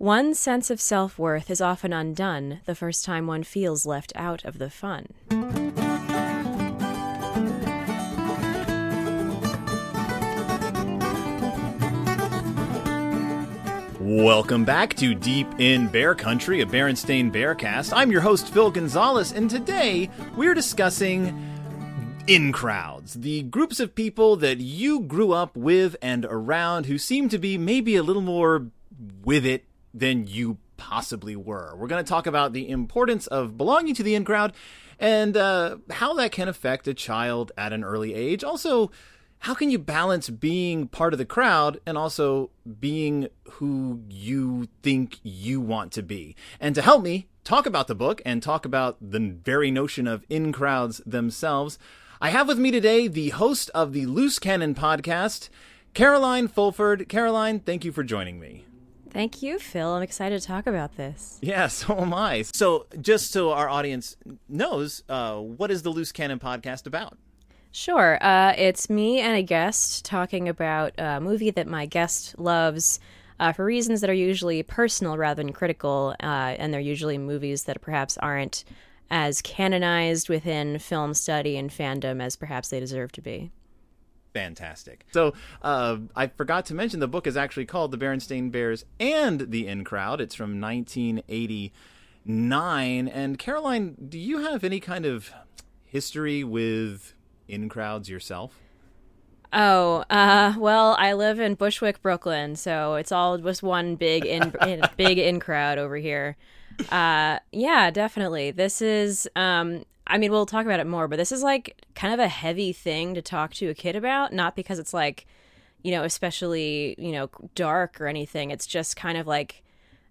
One's sense of self worth is often undone the first time one feels left out of the fun. Welcome back to Deep in Bear Country, a Berenstain Bearcast. I'm your host, Phil Gonzalez, and today we're discussing in crowds, the groups of people that you grew up with and around who seem to be maybe a little more with it than you possibly were. We're going to talk about the importance of belonging to the in crowd and uh, how that can affect a child at an early age. Also, how can you balance being part of the crowd and also being who you think you want to be? And to help me talk about the book and talk about the very notion of in crowds themselves, I have with me today the host of the Loose Cannon podcast, Caroline Fulford. Caroline, thank you for joining me. Thank you, Phil. I'm excited to talk about this. Yeah, so am I. So, just so our audience knows, uh, what is the Loose Cannon podcast about? Sure. Uh, it's me and a guest talking about a movie that my guest loves uh, for reasons that are usually personal rather than critical, uh, and they're usually movies that perhaps aren't as canonized within film study and fandom as perhaps they deserve to be. Fantastic. So uh, I forgot to mention the book is actually called The Berenstain Bears and the In Crowd. It's from 1989. And Caroline, do you have any kind of history with in crowds yourself? Oh, uh, well, I live in Bushwick, Brooklyn, so it's all just one big in, in big in crowd over here. Uh, yeah, definitely. This is, um, I mean, we'll talk about it more, but this is like kind of a heavy thing to talk to a kid about, not because it's like, you know, especially, you know, dark or anything. It's just kind of like,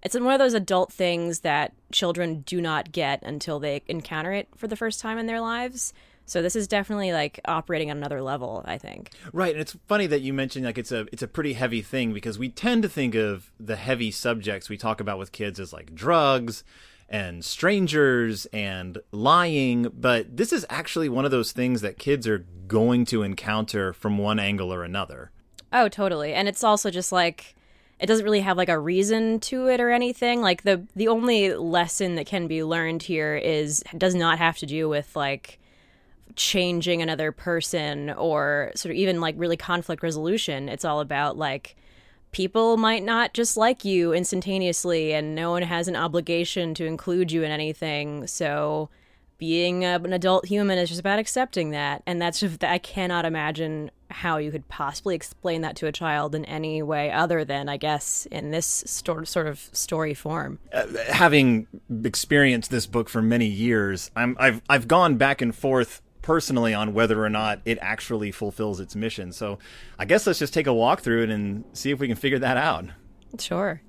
it's one of those adult things that children do not get until they encounter it for the first time in their lives. So this is definitely like operating on another level, I think. Right, and it's funny that you mentioned like it's a it's a pretty heavy thing because we tend to think of the heavy subjects we talk about with kids as like drugs and strangers and lying, but this is actually one of those things that kids are going to encounter from one angle or another. Oh, totally. And it's also just like it doesn't really have like a reason to it or anything. Like the the only lesson that can be learned here is does not have to do with like changing another person or sort of even like really conflict resolution. It's all about like people might not just like you instantaneously and no one has an obligation to include you in anything. So being an adult human is just about accepting that and that's just i cannot imagine how you could possibly explain that to a child in any way other than i guess in this sto- sort of story form uh, having experienced this book for many years i'm i've i've gone back and forth personally on whether or not it actually fulfills its mission. So I guess let's just take a walk through it and see if we can figure that out. Sure.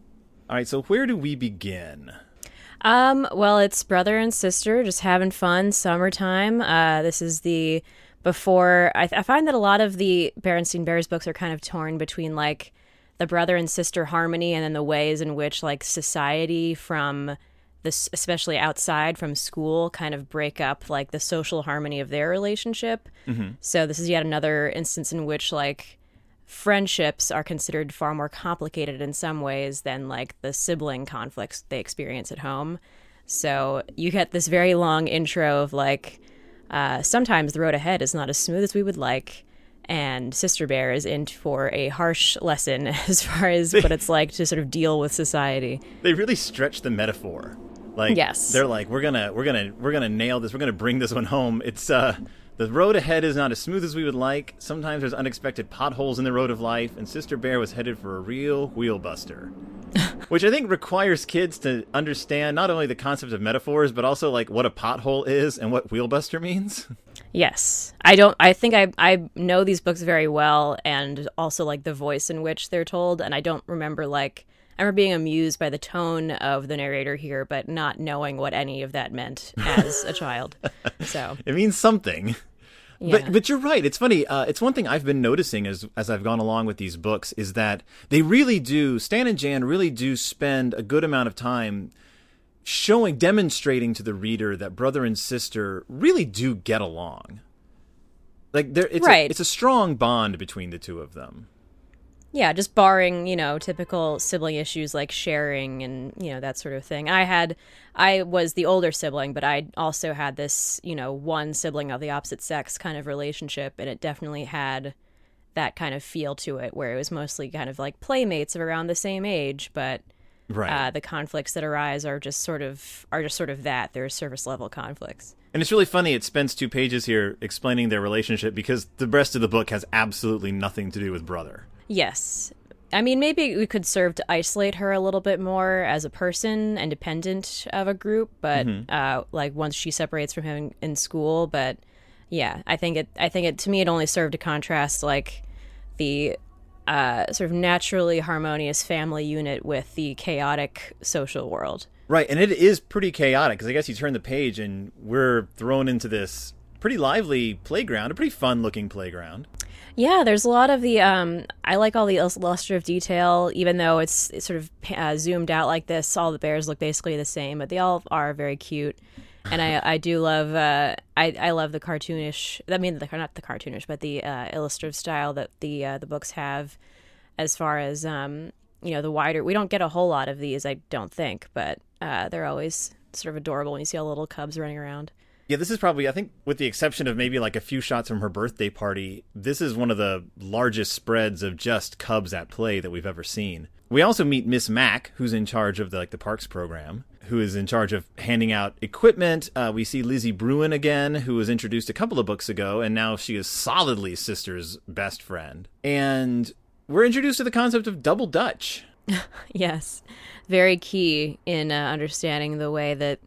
All right, so where do we begin? Um, well, it's brother and sister just having fun, summertime. Uh, this is the before I, I find that a lot of the Berenstain Bears books are kind of torn between like the brother and sister harmony and then the ways in which like society from this especially outside from school kind of break up like the social harmony of their relationship mm-hmm. so this is yet another instance in which like friendships are considered far more complicated in some ways than like the sibling conflicts they experience at home so you get this very long intro of like uh, sometimes the road ahead is not as smooth as we would like and Sister Bear is in for a harsh lesson as far as what it's like to sort of deal with society. They really stretch the metaphor. Like yes. they're like we're gonna we're gonna we're gonna nail this. We're gonna bring this one home. It's uh the road ahead is not as smooth as we would like. Sometimes there's unexpected potholes in the road of life, and Sister Bear was headed for a real wheelbuster. Which I think requires kids to understand not only the concept of metaphors, but also like what a pothole is and what wheelbuster means. Yes. I don't I think I I know these books very well and also like the voice in which they're told and I don't remember like I remember being amused by the tone of the narrator here, but not knowing what any of that meant as a child. So it means something. Yeah. But but you're right. It's funny. Uh, it's one thing I've been noticing as as I've gone along with these books is that they really do. Stan and Jan really do spend a good amount of time showing, demonstrating to the reader that brother and sister really do get along. Like there, it's right. a, it's a strong bond between the two of them. Yeah, just barring, you know, typical sibling issues like sharing and, you know, that sort of thing. I had, I was the older sibling, but I also had this, you know, one sibling of the opposite sex kind of relationship, and it definitely had that kind of feel to it where it was mostly kind of like playmates of around the same age, but Right. uh, the conflicts that arise are just sort of are just sort of that. They're surface level conflicts. And it's really funny. It spends two pages here explaining their relationship because the rest of the book has absolutely nothing to do with brother. Yes. I mean, maybe we could serve to isolate her a little bit more as a person, independent of a group. But uh, like once she separates from him in school, but yeah, I think it. I think it to me it only served to contrast like the uh, sort of naturally harmonious family unit with the chaotic social world. Right, and it is pretty chaotic because I guess you turn the page and we're thrown into this pretty lively playground, a pretty fun looking playground. Yeah, there's a lot of the. Um, I like all the illustrative detail, even though it's, it's sort of uh, zoomed out like this. All the bears look basically the same, but they all are very cute. And I, I do love. Uh, I, I love the cartoonish. I mean, the, not the cartoonish, but the uh, illustrative style that the uh, the books have. As far as um, you know, the wider we don't get a whole lot of these. I don't think, but uh, they're always sort of adorable when you see all the little cubs running around. Yeah, this is probably, I think, with the exception of maybe like a few shots from her birthday party, this is one of the largest spreads of just cubs at play that we've ever seen. We also meet Miss Mack, who's in charge of the, like the parks program, who is in charge of handing out equipment. Uh, we see Lizzie Bruin again, who was introduced a couple of books ago, and now she is solidly Sister's best friend. And we're introduced to the concept of double Dutch. Yes, very key in uh, understanding the way that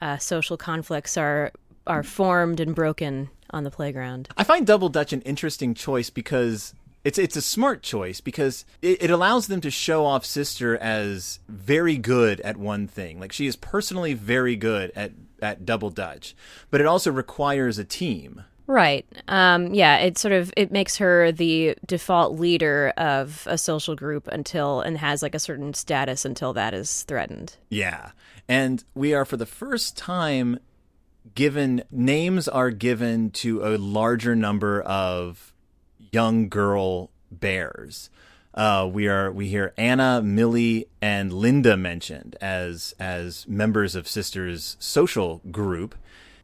uh, social conflicts are are formed and broken on the playground. I find Double Dutch an interesting choice because it's it's a smart choice because it, it allows them to show off Sister as very good at one thing. Like she is personally very good at at Double Dutch, but it also requires a team. Right. Um, yeah. It sort of it makes her the default leader of a social group until and has like a certain status until that is threatened. Yeah. And we are for the first time given names are given to a larger number of young girl bears. Uh, we are we hear Anna, Millie, and Linda mentioned as as members of Sisters social group.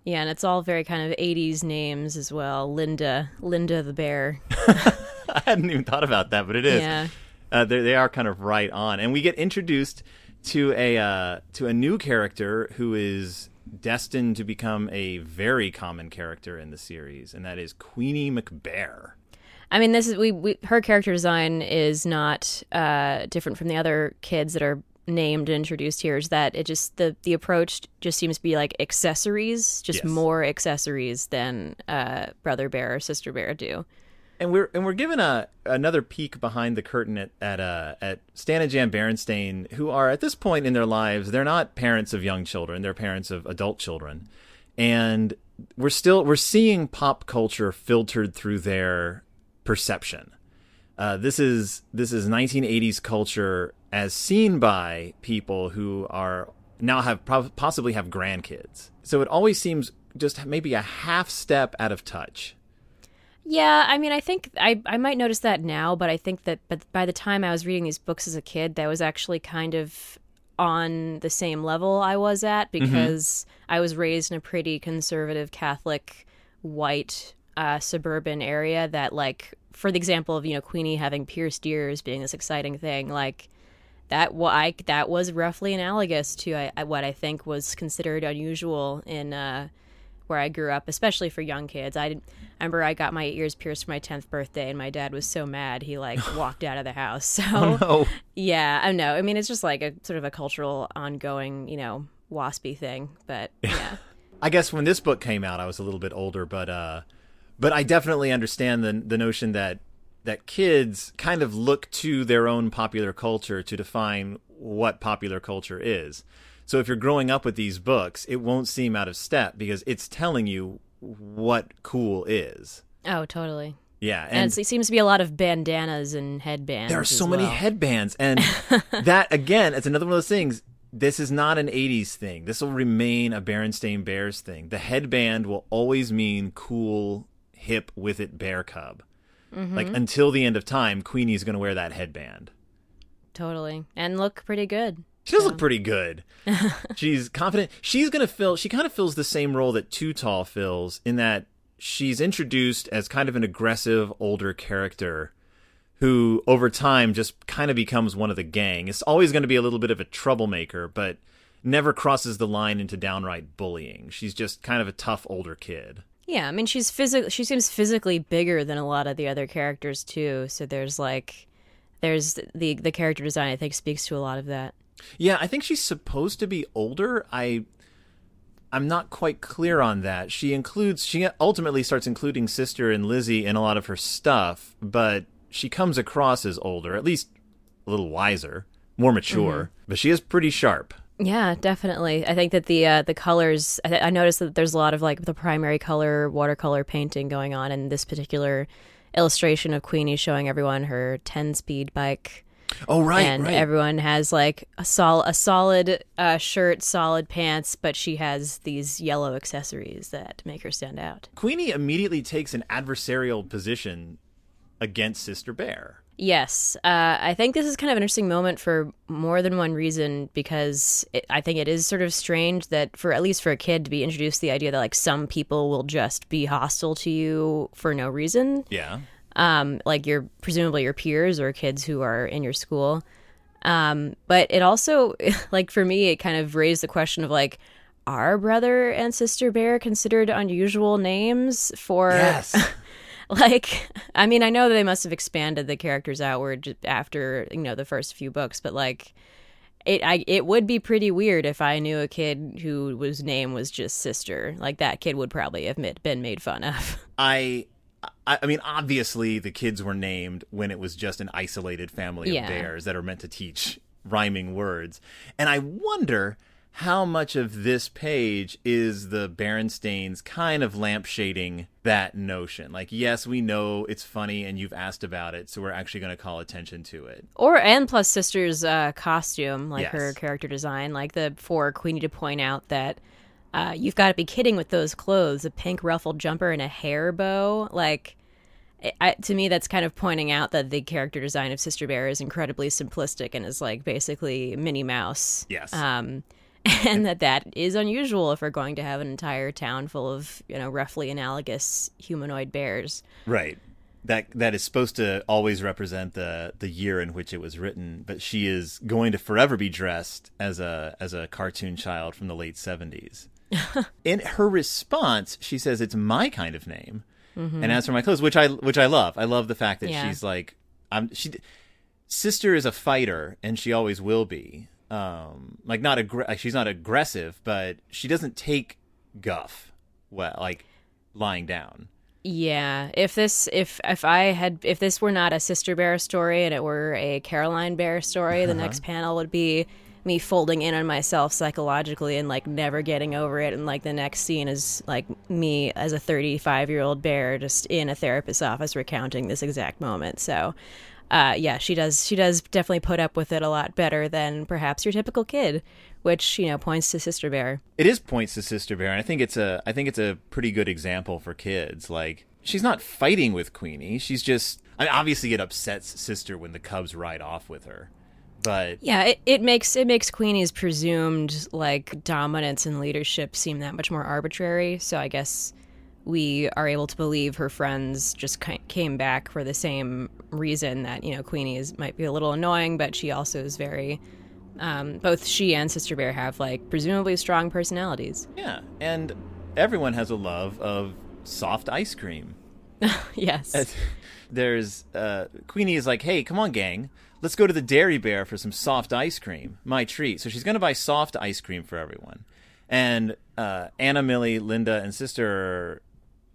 Yeah, and it's all very kind of '80s names as well. Linda, Linda the bear. I hadn't even thought about that, but it is. Yeah. Uh, they they are kind of right on, and we get introduced to a uh, to a new character who is destined to become a very common character in the series, and that is Queenie McBear. I mean, this is we, we her character design is not uh, different from the other kids that are named and introduced here. Is that it just the the approach just seems to be like accessories, just Yes. more accessories than uh, Brother Bear or Sister Bear do. And we're and we're given a another peek behind the curtain at at uh, at Stan and Jan Berenstain, who are at this point in their lives, they're not parents of young children; they're parents of adult children, and we're still we're seeing pop culture filtered through their perception. Uh, this is this is 1980s culture as seen by people who are now have possibly have grandkids. So it always seems just maybe a half step out of touch. Yeah, I mean, I think I I might notice that now, but I think that but by the time I was reading these books as a kid, that was actually kind of on the same level I was at because I was raised in a pretty conservative Catholic white uh, suburban area that like for the example of you know Queenie having pierced ears being this exciting thing like that wa- I, that was roughly analogous to I, I- what I think was considered unusual in uh, where I grew up, especially for young kids. I, I remember I got my ears pierced for my tenth birthday, and my dad was so mad he like walked out of the house. So Oh, yeah, I know. I mean, it's just like a sort of a cultural, ongoing, you know, waspy thing. But yeah, I guess when this book came out, I was a little bit older, but uh, but I definitely understand the the notion that that kids kind of look to their own popular culture to define what popular culture is. So if you're growing up with these books, it won't seem out of step because it's telling you what cool is. oh, totally. Yeah, And, and, it seems to be a lot of bandanas and headbands. there are so many headbands, and that again, it's another one of those things. This is not an '80s thing. This will remain a Berenstain Bears thing. The headband will always mean cool, hip with it bear cub. Mm-hmm. Like until the end of time, Queenie's going to wear that headband. Totally. And look pretty good. She does look pretty good. she's confident. She's going to fill, she kind of fills the same role that Too Tall fills in that she's introduced as kind of an aggressive older character who over time just kind of becomes one of the gang. It's always going to be a little bit of a troublemaker, but never crosses the line into downright bullying. She's just kind of a tough older kid. Yeah, I mean she's physical she seems physically bigger than a lot of the other characters too. So there's like there's the the character design I think speaks to a lot of that. Yeah, I think she's supposed to be older. I I'm not quite clear on that. She includes she ultimately starts including Sister and Lizzie in a lot of her stuff, but she comes across as older, at least a little wiser, more mature, but she is pretty sharp. Yeah, definitely. I think that the uh, the colors. I, th- I noticed that there's a lot of like the primary color watercolor painting going on in this particular illustration of Queenie showing everyone her 10 speed bike. Oh right, and right. everyone has like a sol a solid uh, shirt, solid pants, but she has these yellow accessories that make her stand out. Queenie immediately takes an adversarial position against Sister Bear. Yes, uh, I think this is kind of an interesting moment for more than one reason because it, I think it is sort of strange that for at least for a kid to be introduced to the idea that like some people will just be hostile to you for no reason. Yeah. Um, like your presumably your peers or kids who are in your school. Um, but it also, like for me, it kind of raised the question of like, are brother and sister bear considered unusual names for? Yes. like, I mean, I know they must have expanded the characters outward after you know the first few books, but like. It I it would be pretty weird if I knew a kid who whose name was just sister. Like that kid would probably have been made fun of. I, I I mean, obviously the kids were named when it was just an isolated family of bears that are meant to teach rhyming words, and I wonder how much of this page is the Berenstains kind of lampshading that notion. Like, yes, we know it's funny, and you've asked about it, so we're actually going to call attention to it. Or and plus sister's uh, costume, like her character design, like the for Queenie to point out that uh, you've got to be kidding with those clothes, a pink ruffled jumper and a hair bow. Like I- I, to me, that's kind of pointing out that the character design of Sister Bear is incredibly simplistic and is like basically Minnie Mouse. Yes. Um, and that that is unusual if we're going to have an entire town full of you know roughly analogous humanoid bears. Right. That that is supposed to always represent the the year in which it was written, but she is going to forever be dressed as a as a cartoon child from the late 70s. in her response, she says it's my kind of name. And as for my clothes, which I which I love. I love the fact that Yeah. she's like I'm she sister is a fighter and she always will be. Um like not aggr- she's not aggressive, but she doesn't take guff well like lying down. Yeah, if this if if I had if this were not a sister bear story and it were a Caroline bear story, the next panel would be me folding in on myself psychologically and like never getting over it. And like the next scene is like me as a 35 year old bear just in a therapist's office recounting this exact moment. So uh, yeah she does she does definitely put up with it a lot better than perhaps your typical kid which you know points to sister bear. It is points to sister bear and i think it's a i think it's a pretty good example for kids. Like she's not fighting with queenie. She's just I mean, obviously it upsets sister when the cubs ride off with her but Yeah, it, it makes it makes Queenie's presumed like dominance and leadership seem that much more arbitrary. So I guess we are able to believe her friends just came back for the same reason that you know Queenie is might be a little annoying, but she also is very. Um, both she and Sister Bear have like presumably strong personalities. yeah and everyone has a love of soft ice cream yes. there's uh queenie is like hey come on gang. Let's go to the dairy bear for some soft ice cream. My treat. So she's going to buy soft ice cream for everyone. And uh anna millie linda and sister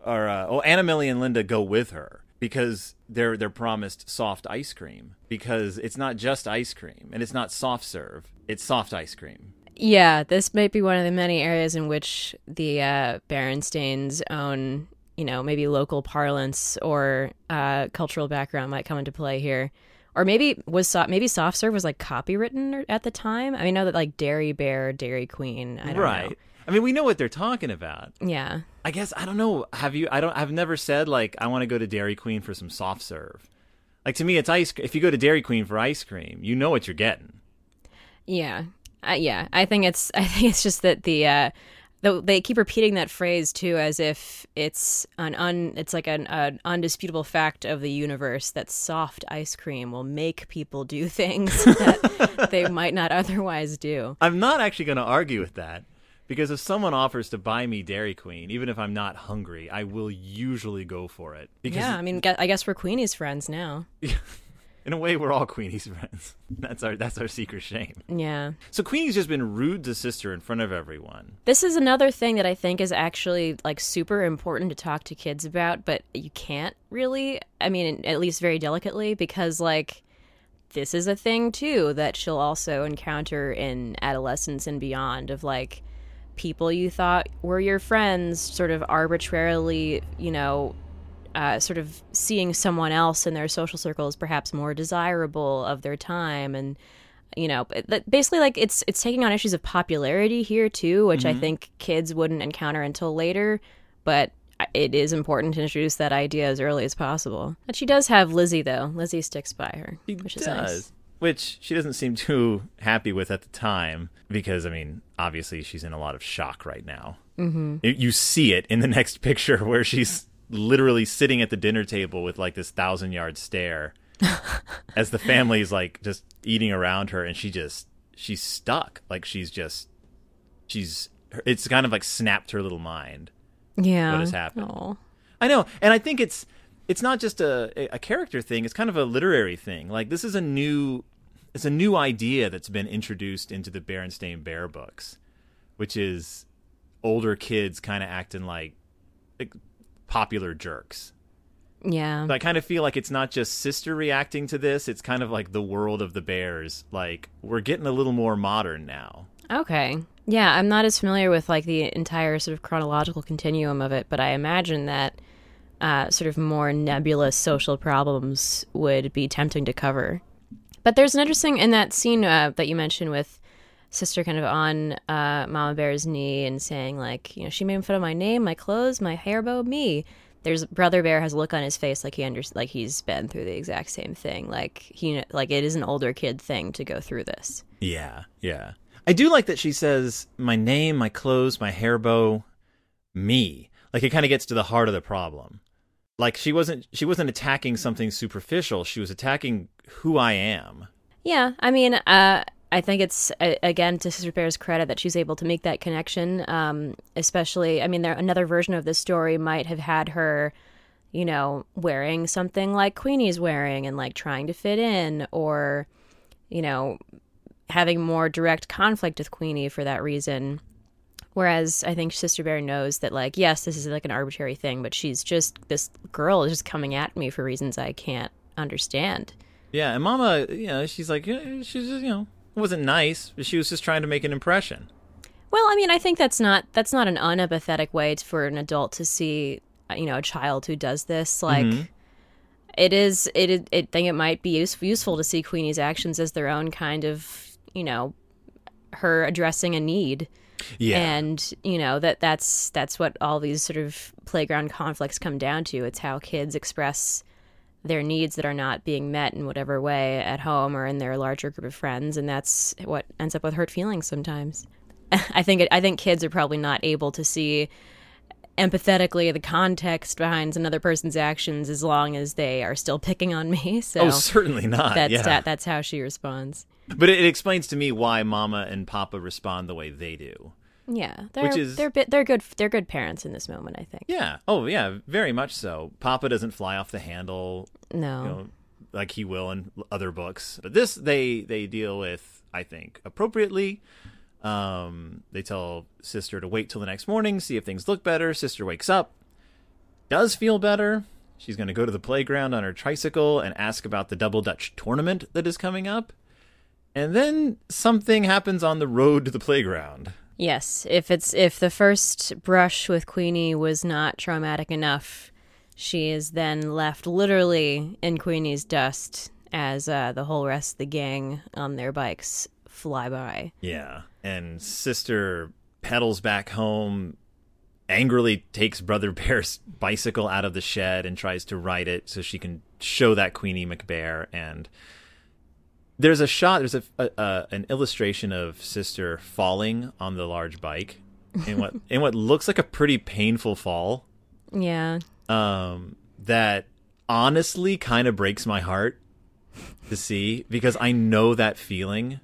are uh, oh anna millie and linda go with her because they're they're promised soft ice cream because it's not just ice cream and it's not soft serve. It's soft ice cream. Yeah, this might be one of the many areas in which the uh, Berenstains' own, you know, maybe local parlance or uh, cultural background might come into play here. Or maybe was so- maybe soft serve was like copywritten at the time. I mean, I know that like Dairy Bear, Dairy Queen. I don't right know. I mean, we know what they're talking about. Yeah. I guess I don't know. Have you? I don't. I've never said like I want to go to Dairy Queen for some soft serve. Like to me, it's ice. If you go to Dairy Queen for ice cream, you know what you're getting. Yeah. Uh, yeah. I think it's I think it's just that the uh the, they keep repeating that phrase too as if it's an un it's like an, an undisputable fact of the universe that soft ice cream will make people do things that they might not otherwise do. I'm not actually going to argue with that because if someone offers to buy me Dairy Queen, even if I'm not hungry, I will usually go for it. Because Yeah, I mean, I guess we're Queenie's friends now. in a way, we're all Queenie's friends. That's our that's our secret shame. Yeah. So Queenie's just been rude to sister in front of everyone. This is another thing that I think is actually like super important to talk to kids about, but you can't really. I mean, at least very delicately, because like this is a thing too that she'll also encounter in adolescence and beyond of like people you thought were your friends sort of arbitrarily, you know, uh, sort of seeing someone else in their social circle as perhaps more desirable of their time and you know basically like it's it's taking on issues of popularity here too which i think kids wouldn't encounter until later but it is important to introduce that idea as early as possible but she does have lizzie though lizzie sticks by her She which is does. nice Which she doesn't seem too happy with at the time because, I mean, obviously she's in a lot of shock right now. Mm-hmm. You see it in the next picture where she's literally sitting at the dinner table with like this thousand yard stare as the family is like just eating around her and she just, she's stuck. Like she's just, she's, it's kind of like snapped her little mind. yeah What has happened? Aw. I know, and I think it's it's not just a a character thing. It's kind of a literary thing. Like this is a new it's a new idea that's been introduced into the Berenstain Bear books, which is older kids kind of acting like like popular jerks. yeah So I kind of feel like it's not just sister reacting to this. It's kind of like the world of the bears. Like we're getting a little more modern now. Okay. Yeah, I'm not as familiar with like the entire sort of chronological continuum of it, but I imagine that uh, sort of more nebulous social problems would be tempting to cover. But there's an interesting in that scene uh, that you mentioned with sister kind of on uh, Mama Bear's knee and saying like, you know, she made fun of my name, my clothes, my hair bow, me. There's brother bear has a look on his face like he under like he's been through the exact same thing. Like he like it is an older kid thing to go through this. Yeah, yeah. I do like that she says my name, my clothes, my hair bow, me. Like it kind of gets to the heart of the problem. Like she wasn't she wasn't attacking something superficial. She was attacking who I am. Yeah, I mean, uh, I think it's again to Sister Bear's credit that she's able to make that connection. Um, especially, I mean, there another version of this story might have had her, you know, wearing something like Queenie's wearing and like trying to fit in, or you know, having more direct conflict with Queenie for that reason. Whereas I think Sister Bear knows that, like, yes, this is like an arbitrary thing, but she's just this girl is just coming at me for reasons I can't understand. Yeah, and Mama, you know, she's like she's just, you know, it wasn't nice, but she was just trying to make an impression. Well, I mean, I think that's not that's not an unempathetic way for an adult to see, uh, you know, a child who does this. Like, it is. It. it- I think it might be use, useful to see Queenie's actions as their own kind of, you know, her addressing a need, Yeah. and you know that that's that's what all these sort of playground conflicts come down to. It's how kids express their needs that are not being met in whatever way at home or in their larger group of friends, and that's what ends up with hurt feelings sometimes. I think it, I think kids are probably not able to see empathetically the context behind another person's actions as long as they are still picking on me. So oh, certainly not. that's yeah. that, that's how she responds. But it, it explains to me why Mama and Papa respond the way they do. Yeah, they're Which is- they're they're good they're good parents in this moment. I think. Yeah. Oh, yeah. Very much so. Papa doesn't fly off the handle. No. you know, like he will in other books. But this they they deal with, I think, appropriately. Um, they tell sister to wait till the next morning, see if things look better. Sister wakes up, does feel better. She's going to go to the playground on her tricycle and ask about the Double Dutch tournament that is coming up. And then something happens on the road to the playground. Yes, if it's if the first brush with Queenie was not traumatic enough, she is then left literally in Queenie's dust as uh, the whole rest of the gang on their bikes fly by. Yeah. And sister pedals back home, angrily takes Brother Bear's bicycle out of the shed and tries to ride it so she can show that Queenie McBear. And there's a shot, there's a, a, an illustration of Sister falling on the large bike in what in what looks like a pretty painful fall. Yeah. Um, that honestly kind of breaks my heart to see because I know that feeling.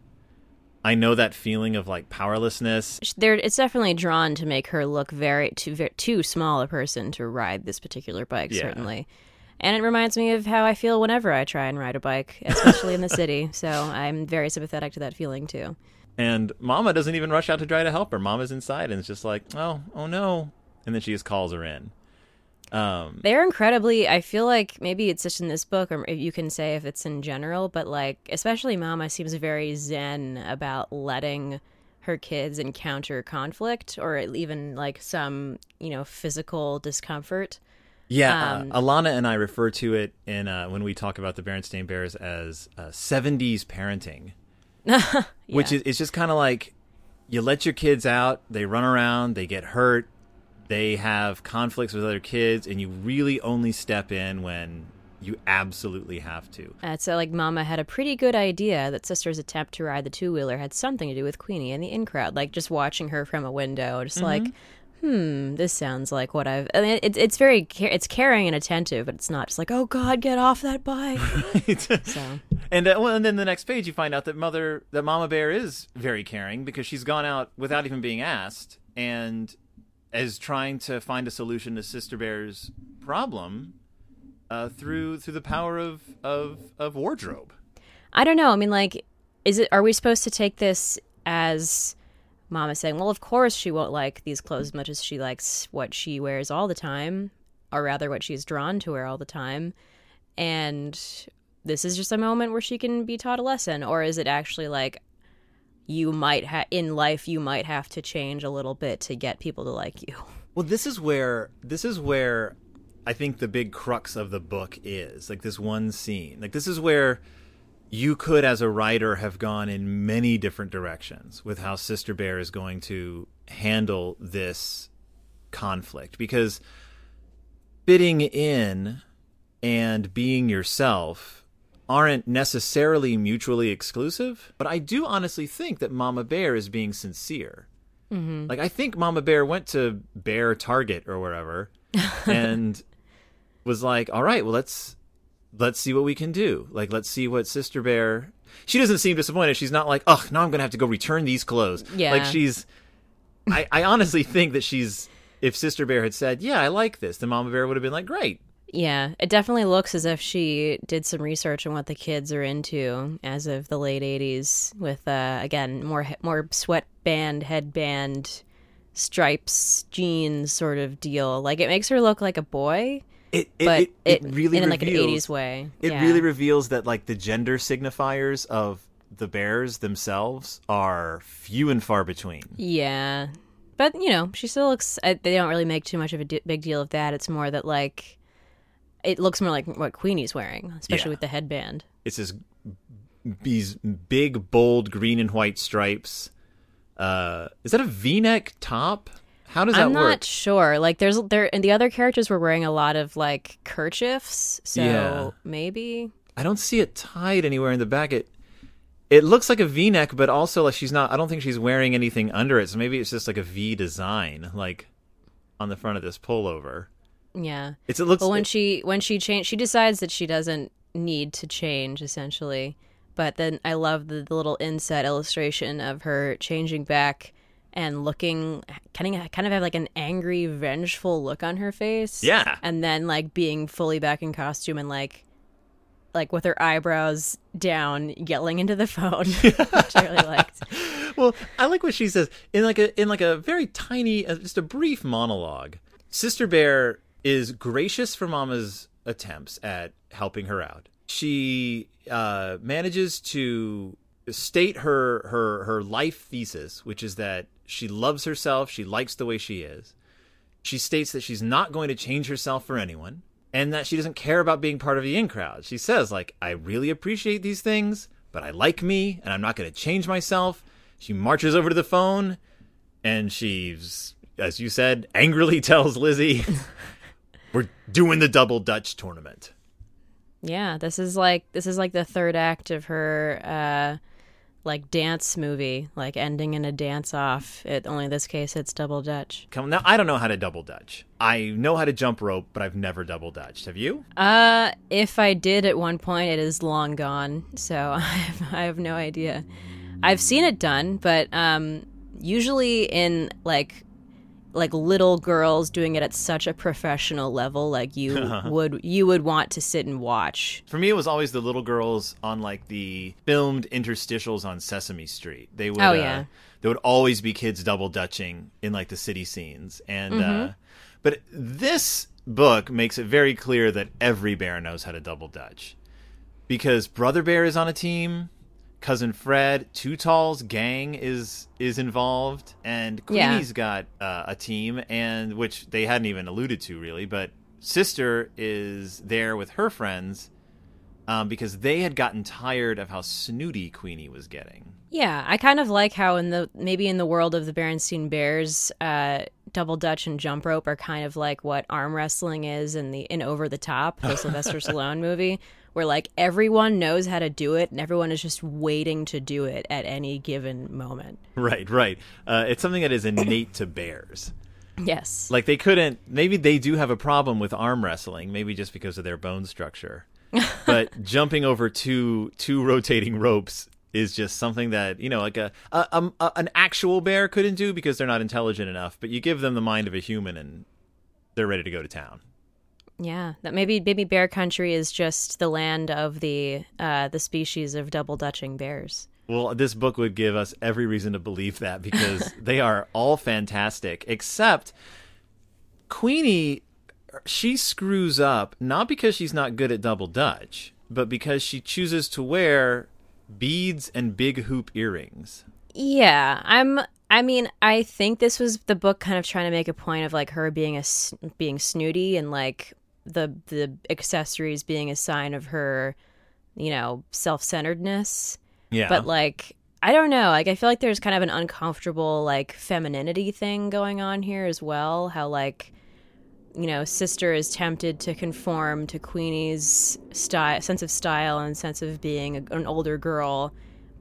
I know that feeling of like powerlessness. There, it's definitely drawn to make her look very too very, too small a person to ride this particular bike. Yeah. Certainly, and it reminds me of how I feel whenever I try and ride a bike, especially in the city. So I'm very sympathetic to that feeling too. And Mama doesn't even rush out to try to help her. Mama's inside and it's just like, oh, oh no. And then she just calls her in. Um, They're incredibly. I feel like maybe it's just in this book, or you can say if it's in general, but like especially Mama seems very zen about letting her kids encounter conflict or even like some you know physical discomfort. Yeah, Um, uh, Alana and I refer to it in uh, when we talk about the Berenstain Bears as uh, 70s parenting, which is it's just kind of like you let your kids out, they run around, they get hurt, they have conflicts with other kids, and you really only step in when you absolutely have to. Uh, so, like, Mama had a pretty good idea that Sister's attempt to ride the two wheeler had something to do with Queenie and the in crowd. Like, just watching her from a window, just like, hmm, this sounds like what I've. I mean, it, it's very, it's caring and attentive, but it's not just like, oh God, get off that bike. right. so, And uh, well, and then the next page you find out that mother, that Mama Bear is very caring because she's gone out without even being asked and is trying to find a solution to Sister Bear's problem uh, through through the power of of of wardrobe. I don't know. I mean, like, is it? Are we supposed to take this as Mama saying, "Well, of course she won't like these clothes as much as she likes what she wears all the time, or rather, what she's drawn to wear all the time," and this is just a moment where she can be taught a lesson, or is it actually like you might have in life you might have to change a little bit to get people to like you? Well, this is where this is where I think the big crux of the book is. Like this one scene. Like this is where you could as a writer have gone in many different directions with how Sister Bear is going to handle this conflict because fitting in and being yourself aren't necessarily mutually exclusive, but I do honestly think that Mama Bear is being sincere. Mm-hmm. Like I think Mama Bear went to Bear Target or wherever and was like, "All right, well let's let's see what we can do. Like let's see what Sister Bear." She doesn't seem disappointed. She's not like, "Oh, now I'm going to have to go return these clothes." Yeah. Like she's I I honestly think that she's if Sister Bear had said, "Yeah, I like this," then Mama Bear would have been like, "Great." Yeah, it definitely looks as if she did some research on what the kids are into as of the late '80s, with uh, again more more sweatband, headband, stripes, jeans sort of deal. Like it makes her look like a boy, It it, but it, it really in like an reveals- '80s way. It yeah. really reveals that like the gender signifiers of the bears themselves are few and far between. Yeah. But, you know, she still looks, I, they don't really make too much of a big deal of that. It's more that, like, it looks more like what Queenie's wearing, especially Yeah. with the headband. It's this these big bold green and white stripes. Uh is that a V-neck top? How does that I'm not work? sure. Like, there's, there, and the other characters were wearing a lot of, like, kerchiefs. So Yeah. maybe. I don't see it tied anywhere in the back. It it looks like a V-neck, but also like she's not. I don't think she's wearing anything under it. So maybe it's just like a V design, like on the front of this pullover. Yeah. It's it looks. But when it- she when she change she decides that she doesn't need to change essentially. But then I love the, the little inset illustration of her changing back and looking kind of kind of have like an angry, vengeful look on her face. Yeah. And then like being fully back in costume and like like with her eyebrows down, yelling into the phone, which I really liked. well, I like what she says in like a in like a very tiny, uh, just a brief monologue. Sister Bear is gracious for Mama's attempts at helping her out. She uh, manages to state her her her life thesis, which is that she loves herself, she likes the way she is. She states that she's not going to change herself for anyone and that she doesn't care about being part of the in crowd. She says like I really appreciate these things, but I like me and I'm not going to change myself. She marches over to the phone and she's, as you said, angrily tells Lizzie, "We're doing the double Dutch tournament." Yeah, this is like this is like the third act of her uh like dance movie, like ending in a dance off. It only in this case it's double dutch. Come now, I don't know how to double Dutch. I know how to jump rope, but I've never double Dutched. Have you? Uh if I did at one point it is long gone, so I have, I have no idea. I've seen it done, but um usually in like like little girls doing it at such a professional level like you would you would want to sit and watch For me, it was always the little girls on like the filmed interstitials on Sesame Street. They would, Oh, uh, yeah. there would always be kids double dutching in like the city scenes, and Mm-hmm. uh, but this book makes it very clear that every bear knows how to double dutch because Brother Bear is on a team. Cousin Fred, Too Tall's gang is is involved, and Yeah. Queenie's got uh, a team, and which they hadn't even alluded to really. But Sister is there with her friends um, because they had gotten tired of how snooty Queenie was getting. Yeah, I kind of like how in the maybe in the world of the Berenstain Bears, uh, double dutch and jump rope are kind of like what arm wrestling is in the in Over the Top, the Sylvester Stallone movie, where like everyone knows how to do it and everyone is just waiting to do it at any given moment. Right, right. Uh, it's something that is innate to bears. Yes. Like they couldn't. Maybe they do have a problem with arm wrestling. Maybe just because of their bone structure. but jumping over two two rotating ropes is just something that you know, like a, a, a an actual bear couldn't do because they're not intelligent enough. But you give them the mind of a human, and they're ready to go to town. Yeah, that maybe maybe bear country is just the land of the uh, the species of double dutching bears. Well, this book would give us every reason to believe that because they are all fantastic, except Queenie. She screws up not because she's not good at double dutch, but because she chooses to wear beads and big hoop earrings. Yeah, I'm. I mean, I think this was the book kind of trying to make a point of like her being a being snooty and like the the accessories being a sign of her, you know, self centeredness. Yeah, But like, I don't know. Like, I feel like there's kind of an uncomfortable like femininity thing going on here as well. How like, you know, sister is tempted to conform to Queenie's style, sense of style, and sense of being a, an older girl,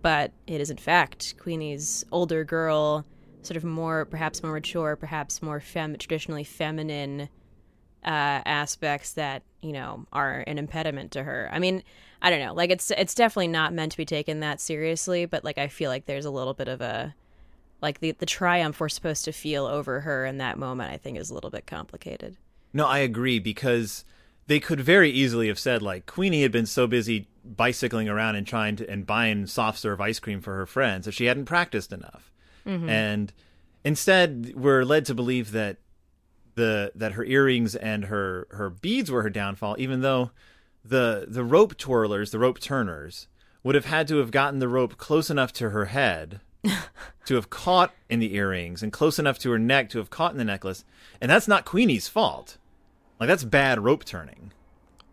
but it is in fact Queenie's older girl, sort of more, perhaps more mature, perhaps more fem- traditionally feminine uh, aspects that you know are an impediment to her. I mean, I don't know. Like it's it's definitely not meant to be taken that seriously, but like I feel like there's a little bit of a like the the triumph we're supposed to feel over her in that moment. I think is a little bit complicated. No, I agree because they could very easily have said like Queenie had been so busy bicycling around and trying to and buying soft serve ice cream for her friends that she hadn't practiced enough. And instead we're led to believe that the that her earrings and her her beads were her downfall even though the the rope twirlers, the rope turners would have had to have gotten the rope close enough to her head to have caught in the earrings and close enough to her neck to have caught in the necklace. And that's not Queenie's fault. Like that's bad rope turning.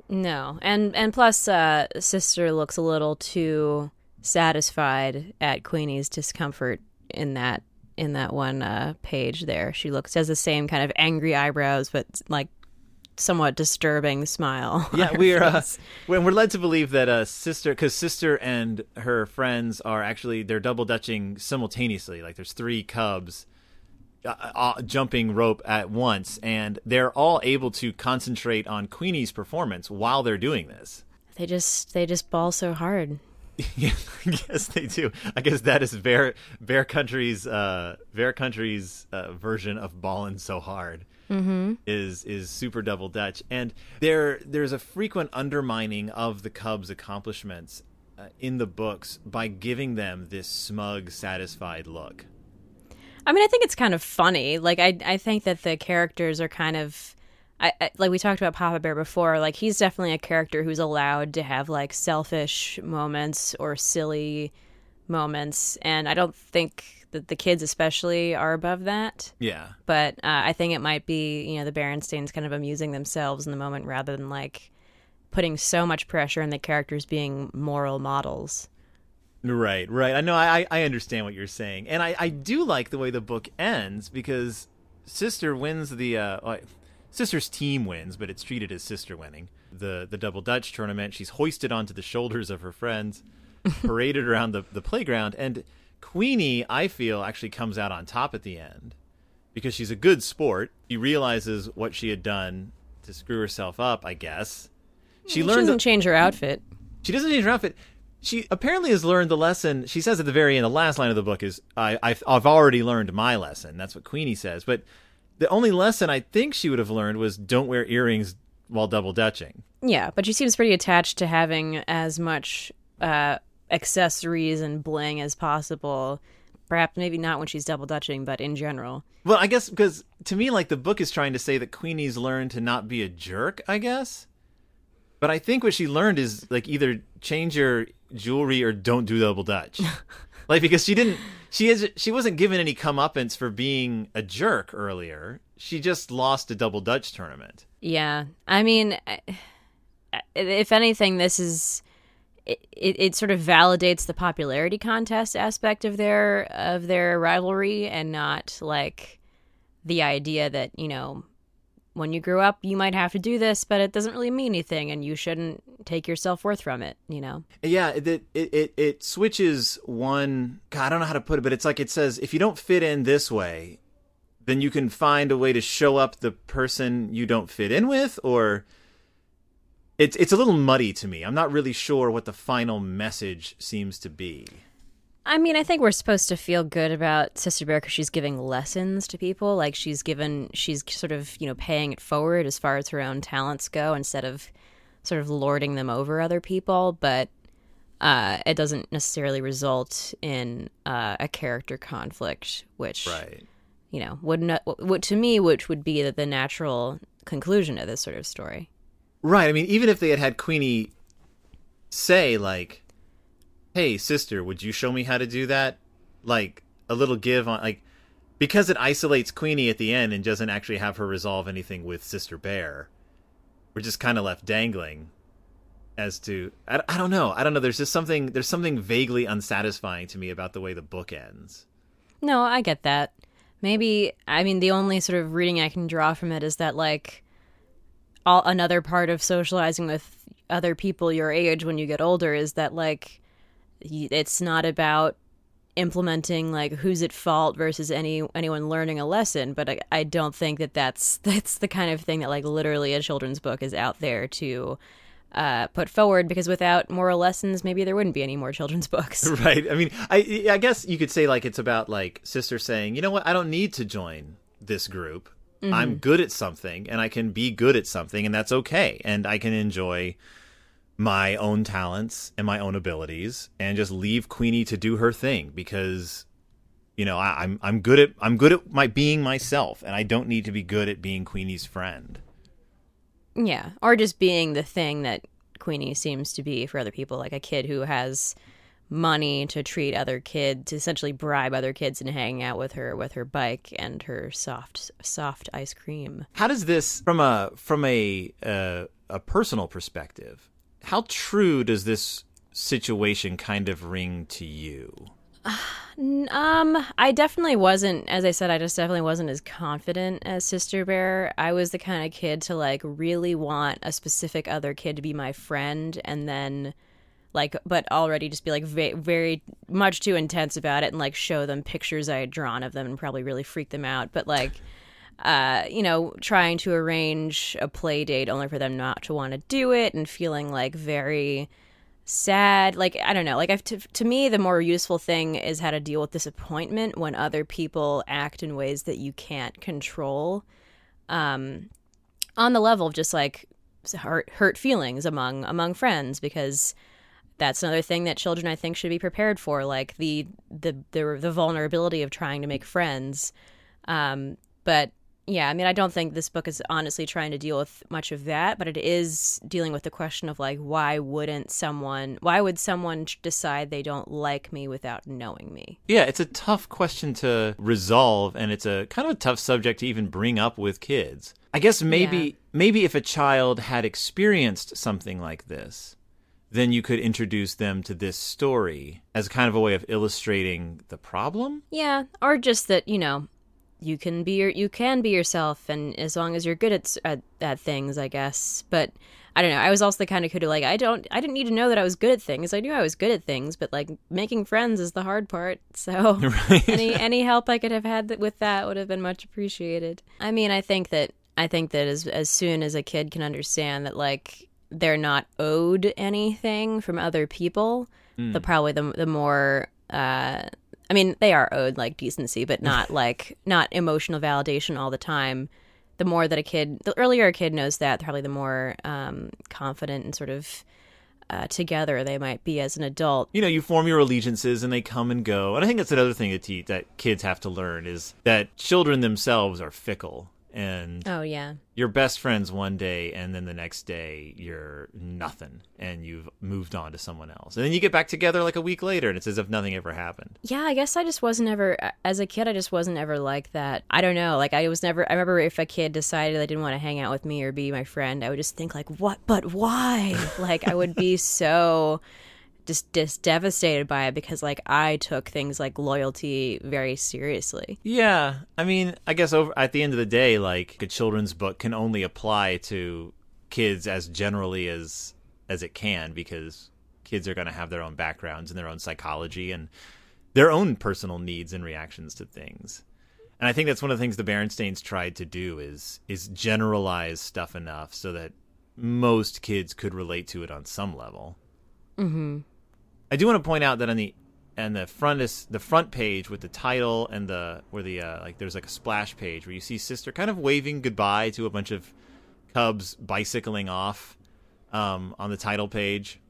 No, and and plus, uh, sister looks a little too satisfied at Queenie's discomfort in that in that one uh, page. There, she looks has the same kind of angry eyebrows, but like somewhat disturbing smile. Yeah, we're uh, face. we're led to believe that uh, sister, because sister and her friends are actually they're double dutching simultaneously. Like there's three cubs uh, uh, jumping rope at once, and they're all able to concentrate on Queenie's performance while they're doing this. they just they just ball so hard. Yeah, yes, they do. I guess that is Bear Bear Country's uh, Bear Country's uh, version of ballin' so hard. Mm-hmm. Is is super double dutch, and there there's a frequent undermining of the Cubs' accomplishments uh, in the books by giving them this smug, satisfied look. I mean, I think it's kind of funny. Like, I I think that the characters are kind of, I, I like we talked about Papa Bear before. Like, he's definitely a character who's allowed to have like selfish moments or silly moments, and I don't think that the kids especially are above that. Yeah, But uh, I think it might be you know the Berenstains kind of amusing themselves in the moment rather than like putting so much pressure on the characters being moral models. Right, right. I know. I I understand what you're saying, and I I do like the way the book ends because sister wins the uh, sister's team wins, but it's treated as sister winning the the double dutch tournament. She's hoisted onto the shoulders of her friends, paraded around the the playground, and Queenie, I feel, actually comes out on top at the end because she's a good sport. She realizes what she had done to screw herself up. I guess she, she learned. Doesn't change her outfit. She doesn't change her outfit she apparently has learned the lesson. She says at the very end, the last line of the book is, I, I've, I've already learned my lesson. That's what Queenie says. But the only lesson I think she would have learned was don't wear earrings while double dutching. Yeah, but she seems pretty attached to having as much uh, accessories and bling as possible. Perhaps maybe not when she's double dutching, but in general. Well, I guess because to me, like the book is trying to say that Queenie's learned to not be a jerk. I guess, but I think what she learned is like either change your jewelry or don't do double dutch. like because she didn't she is she wasn't given any comeuppance for being a jerk earlier. She just lost a double dutch tournament. Yeah. I mean if anything this is it, it, it sort of validates the popularity contest aspect of their of their rivalry and not like the idea that, you know, when you grew up, you might have to do this, but it doesn't really mean anything, and you shouldn't take your self worth from it. You know? Yeah, it, it it it switches one. God, I don't know how to put it, but it's like it says if you don't fit in this way, then you can find a way to show up the person you don't fit in with, or it's it's a little muddy to me. I'm not really sure what the final message seems to be. I mean, I think we're supposed to feel good about Sister Bear because she's giving lessons to people. Like she's given, she's sort of you know paying it forward as far as her own talents go, instead of sort of lording them over other people. But uh, it doesn't necessarily result in uh, a character conflict, which right. you know would not, what to me, which would be the natural conclusion of this sort of story. Right. I mean, even if they had had Queenie say like hey sister would you show me how to do that? Like a little give on like because it isolates queenie at the end and doesn't actually have her resolve anything with sister bear we're just kind of left dangling as to I, I don't know i don't know there's just something there's something vaguely unsatisfying to me about the way the book ends. No i get that. Maybe i mean the only sort of reading i can draw from it is that like all another part of socializing with other people your age when you get older is that like it's not about implementing like who's at fault versus any anyone learning a lesson but I, I don't think that that's that's the kind of thing that like literally a children's book is out there to uh, put forward because without moral lessons maybe there wouldn't be any more children's books. Right. I mean i i guess you could say like it's about like sister saying you know what? I don't need to join this group. Mm-hmm. i'm good at something and i can be good at something and that's okay and i can enjoy my own talents and my own abilities and just leave Queenie to do her thing because you know I, am I'm, I'm good at I'm good at my being myself and I don't need to be good at being Queenie's friend. Yeah, or just being the thing that Queenie seems to be for other people, like a kid who has money to treat other kids, to essentially bribe other kids into hanging out with her with her bike and her soft soft ice cream. How does this from a from a uh, a personal perspective? How true does this situation kind of ring to you? Um, I definitely wasn't. As I said, I just definitely wasn't as confident as Sister Bear. I was the kind of kid to like really want a specific other kid to be my friend, and then like, but already just be like very, very much too intense about it, and like show them pictures I had drawn of them, and probably really freak them out. But like. Uh, you know, trying to arrange a play date only for them not to want to do it and feeling like very sad. Like, I don't know. Like, I've, to, to me, the more useful thing is how to deal with disappointment when other people act in ways that you can't control. Um, on the level of just like hurt, hurt feelings among among friends because that's another thing that children I think should be prepared for, like the the the, the vulnerability of trying to make friends. Um, but yeah, I mean, I don't think this book is honestly trying to deal with much of that, but it is dealing with the question of like, why wouldn't someone, why would someone decide they don't like me without knowing me? Yeah, it's a tough question to resolve, and it's a kind of a tough subject to even bring up with kids. I guess maybe, yeah. maybe if a child had experienced something like this, then you could introduce them to this story as kind of a way of illustrating the problem. Yeah, or just that you know, you can be your you can be yourself, and as long as you're good at at, at things, I guess. But I don't know. I was also the kind of kid who like I don't I didn't need to know that I was good at things. I knew I was good at things, but like making friends is the hard part. So Right. any any help I could have had with that would have been much appreciated. I mean, I think that I think that as as soon as a kid can understand that like they're not owed anything from other people, the probably the the more uh I mean, they are owed like decency, but not like not emotional validation all the time. The more that a kid, the earlier a kid knows that, probably the more um, confident and sort of uh, together they might be as an adult. you know, you form your allegiances and they come and go. And I think that's another thing that, that kids have to learn is that children themselves are fickle. And Oh yeah, you're best friends one day, and then the next day you're nothing, and you've moved on to someone else. And then you get back together like a week later, and it's as if nothing ever happened. yeah. I guess I just wasn't ever as a kid. I just wasn't ever like that. I don't know. Like I was never. I remember if a kid decided they didn't want to hang out with me or be my friend, I would just think like, what? But why? like I would be so just just devastated by it because like I took things like loyalty very seriously. Yeah, I mean, I guess over at the end of the day, like a children's book can only apply to kids as generally as as it can because kids are going to have their own backgrounds and their own psychology and their own personal needs and reactions to things. And I think that's one of the things the Berenstains tried to do is is generalize stuff enough so that most kids could relate to it on some level. Mm-hmm. I do want to point out that on the and the front is the front page with the title and the where the uh, like there's like a splash page where you see sister kind of waving goodbye to a bunch of cubs bicycling off um, on the title page.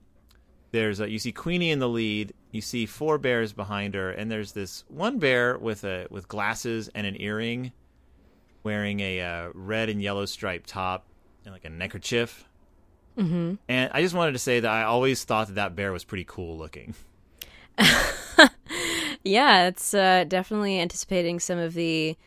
There's a, you see Queenie in the lead. You see four bears behind her, and there's this one bear with a with glasses and an earring, wearing a uh, red and yellow striped top and like a neckerchief. Mm-hmm. And I just wanted to say that I always thought that that bear was pretty cool looking. Yeah, it's uh, definitely anticipating some of the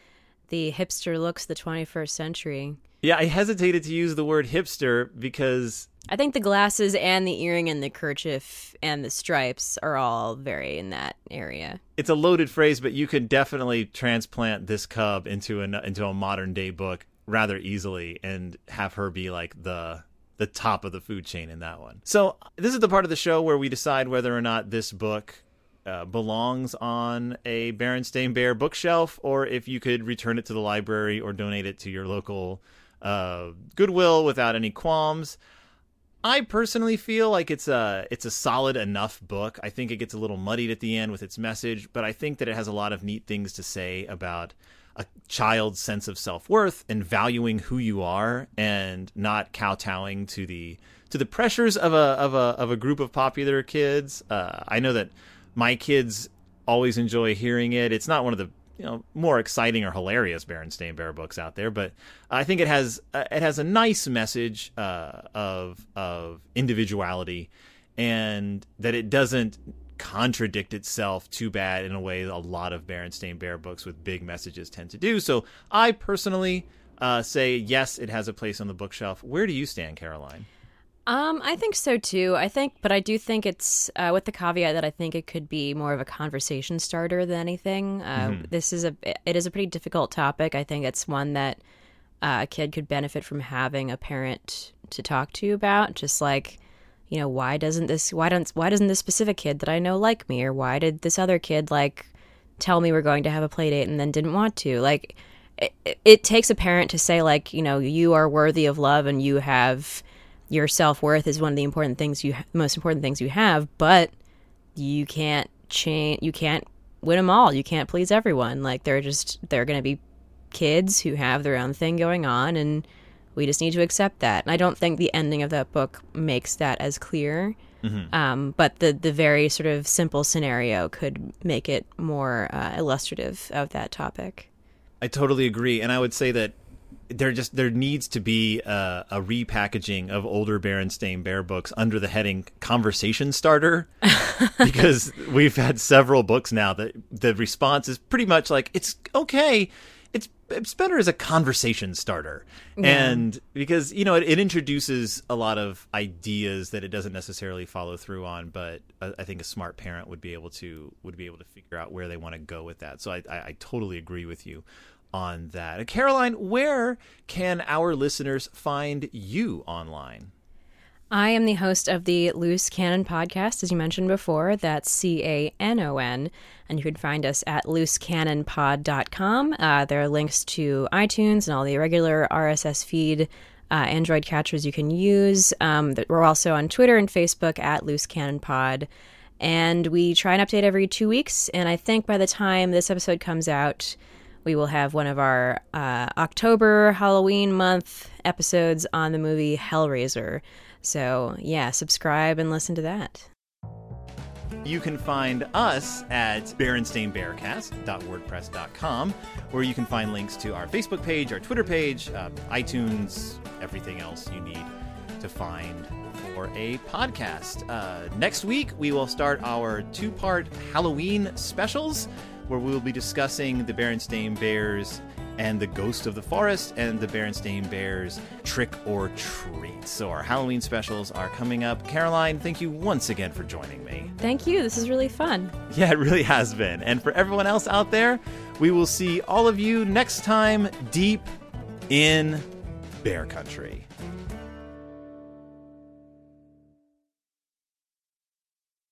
the hipster looks of the 21st century. Yeah, I hesitated to use the word hipster because I think the glasses and the earring and the kerchief and the stripes are all very in that area. it's a loaded phrase, but you could definitely transplant this cub into an into a modern day book rather easily and have her be like the the top of the food chain in that one. So this is the part of the show where we decide whether or not this book uh, belongs on a Berenstain Bear bookshelf, or if you could return it to the library or donate it to your local uh, Goodwill without any qualms. I personally feel like it's a it's a solid enough book. I think it gets a little muddied at the end with its message, but I think that it has a lot of neat things to say about a child's sense of self-worth and valuing who you are and not kowtowing to the to the pressures of a of a of a group of popular kids. Uh, I know that my kids always enjoy hearing it. It's not one of the you know more exciting or hilarious Berenstain Bear books out there, but I think it has uh, it has a nice message uh, of of individuality, and that it doesn't contradict itself too bad in a way a lot of Berenstain Bear books with big messages tend to do. So I personally uh, say yes, it has a place on the bookshelf. Where do you stand, Caroline? Um, I think so too. I think, but I do think it's uh, with the caveat that I think it could be more of a conversation starter than anything. Uh, This is a it is a pretty difficult topic. I think it's one that uh, a kid could benefit from having a parent to talk to about. Just like, you know, why doesn't this why don't why doesn't this specific kid that I know like me, or why did this other kid like tell me we're going to have a play date and then didn't want to? Like, it, it- takes a parent to say like, you know, you are worthy of love and you have your self worth is one of the important things you most important things you have, but you can't change. You can't win them all. You can't please everyone. Like they're just they're going to be kids who have their own thing going on, and we just need to accept that. And I don't think the ending of that book makes that as clear. Um, but the the very sort of simple scenario could make it more uh, illustrative of that topic. I totally agree, and I would say that there just there needs to be a, a repackaging of older Berenstain Bear books under the heading "conversation starter," because we've had several books now that the response is pretty much like it's okay it's it's better as a conversation starter, Yeah. and because you know it, it introduces a lot of ideas that it doesn't necessarily follow through on. But I, I think a smart parent would be able to would be able to figure out where they want to go with that. So I, I, I totally agree with you on that. Caroline, where can our listeners find you online? I am the host of the Loose Canon podcast, as you mentioned before. That's C A N O N. And you can find us at loosecanonpod.com. Uh, there are links to iTunes and all the regular RSS feed uh, Android catchers you can use. Um, we're also on Twitter and Facebook at Loose Canon Pod. And we try and update every two weeks. And I think by the time this episode comes out, we will have one of our uh, October Halloween month episodes on the movie Hellraiser. So, yeah, subscribe and listen to that. You can find us at berenstainbearcast.wordpress.com, where you can find links to our Facebook page, our Twitter page, uh, iTunes, everything else you need to find for a podcast. Uh, next week, we will start our two part Halloween specials, where we will be discussing the Berenstain Bears and the Ghost of the Forest and the Berenstain Bears Trick or Treat. So, our Halloween specials are coming up. Caroline, thank you once again for joining me. Thank you. This is really fun. Yeah, it really has been. And for everyone else out there, we will see all of you next time deep in Bear Country.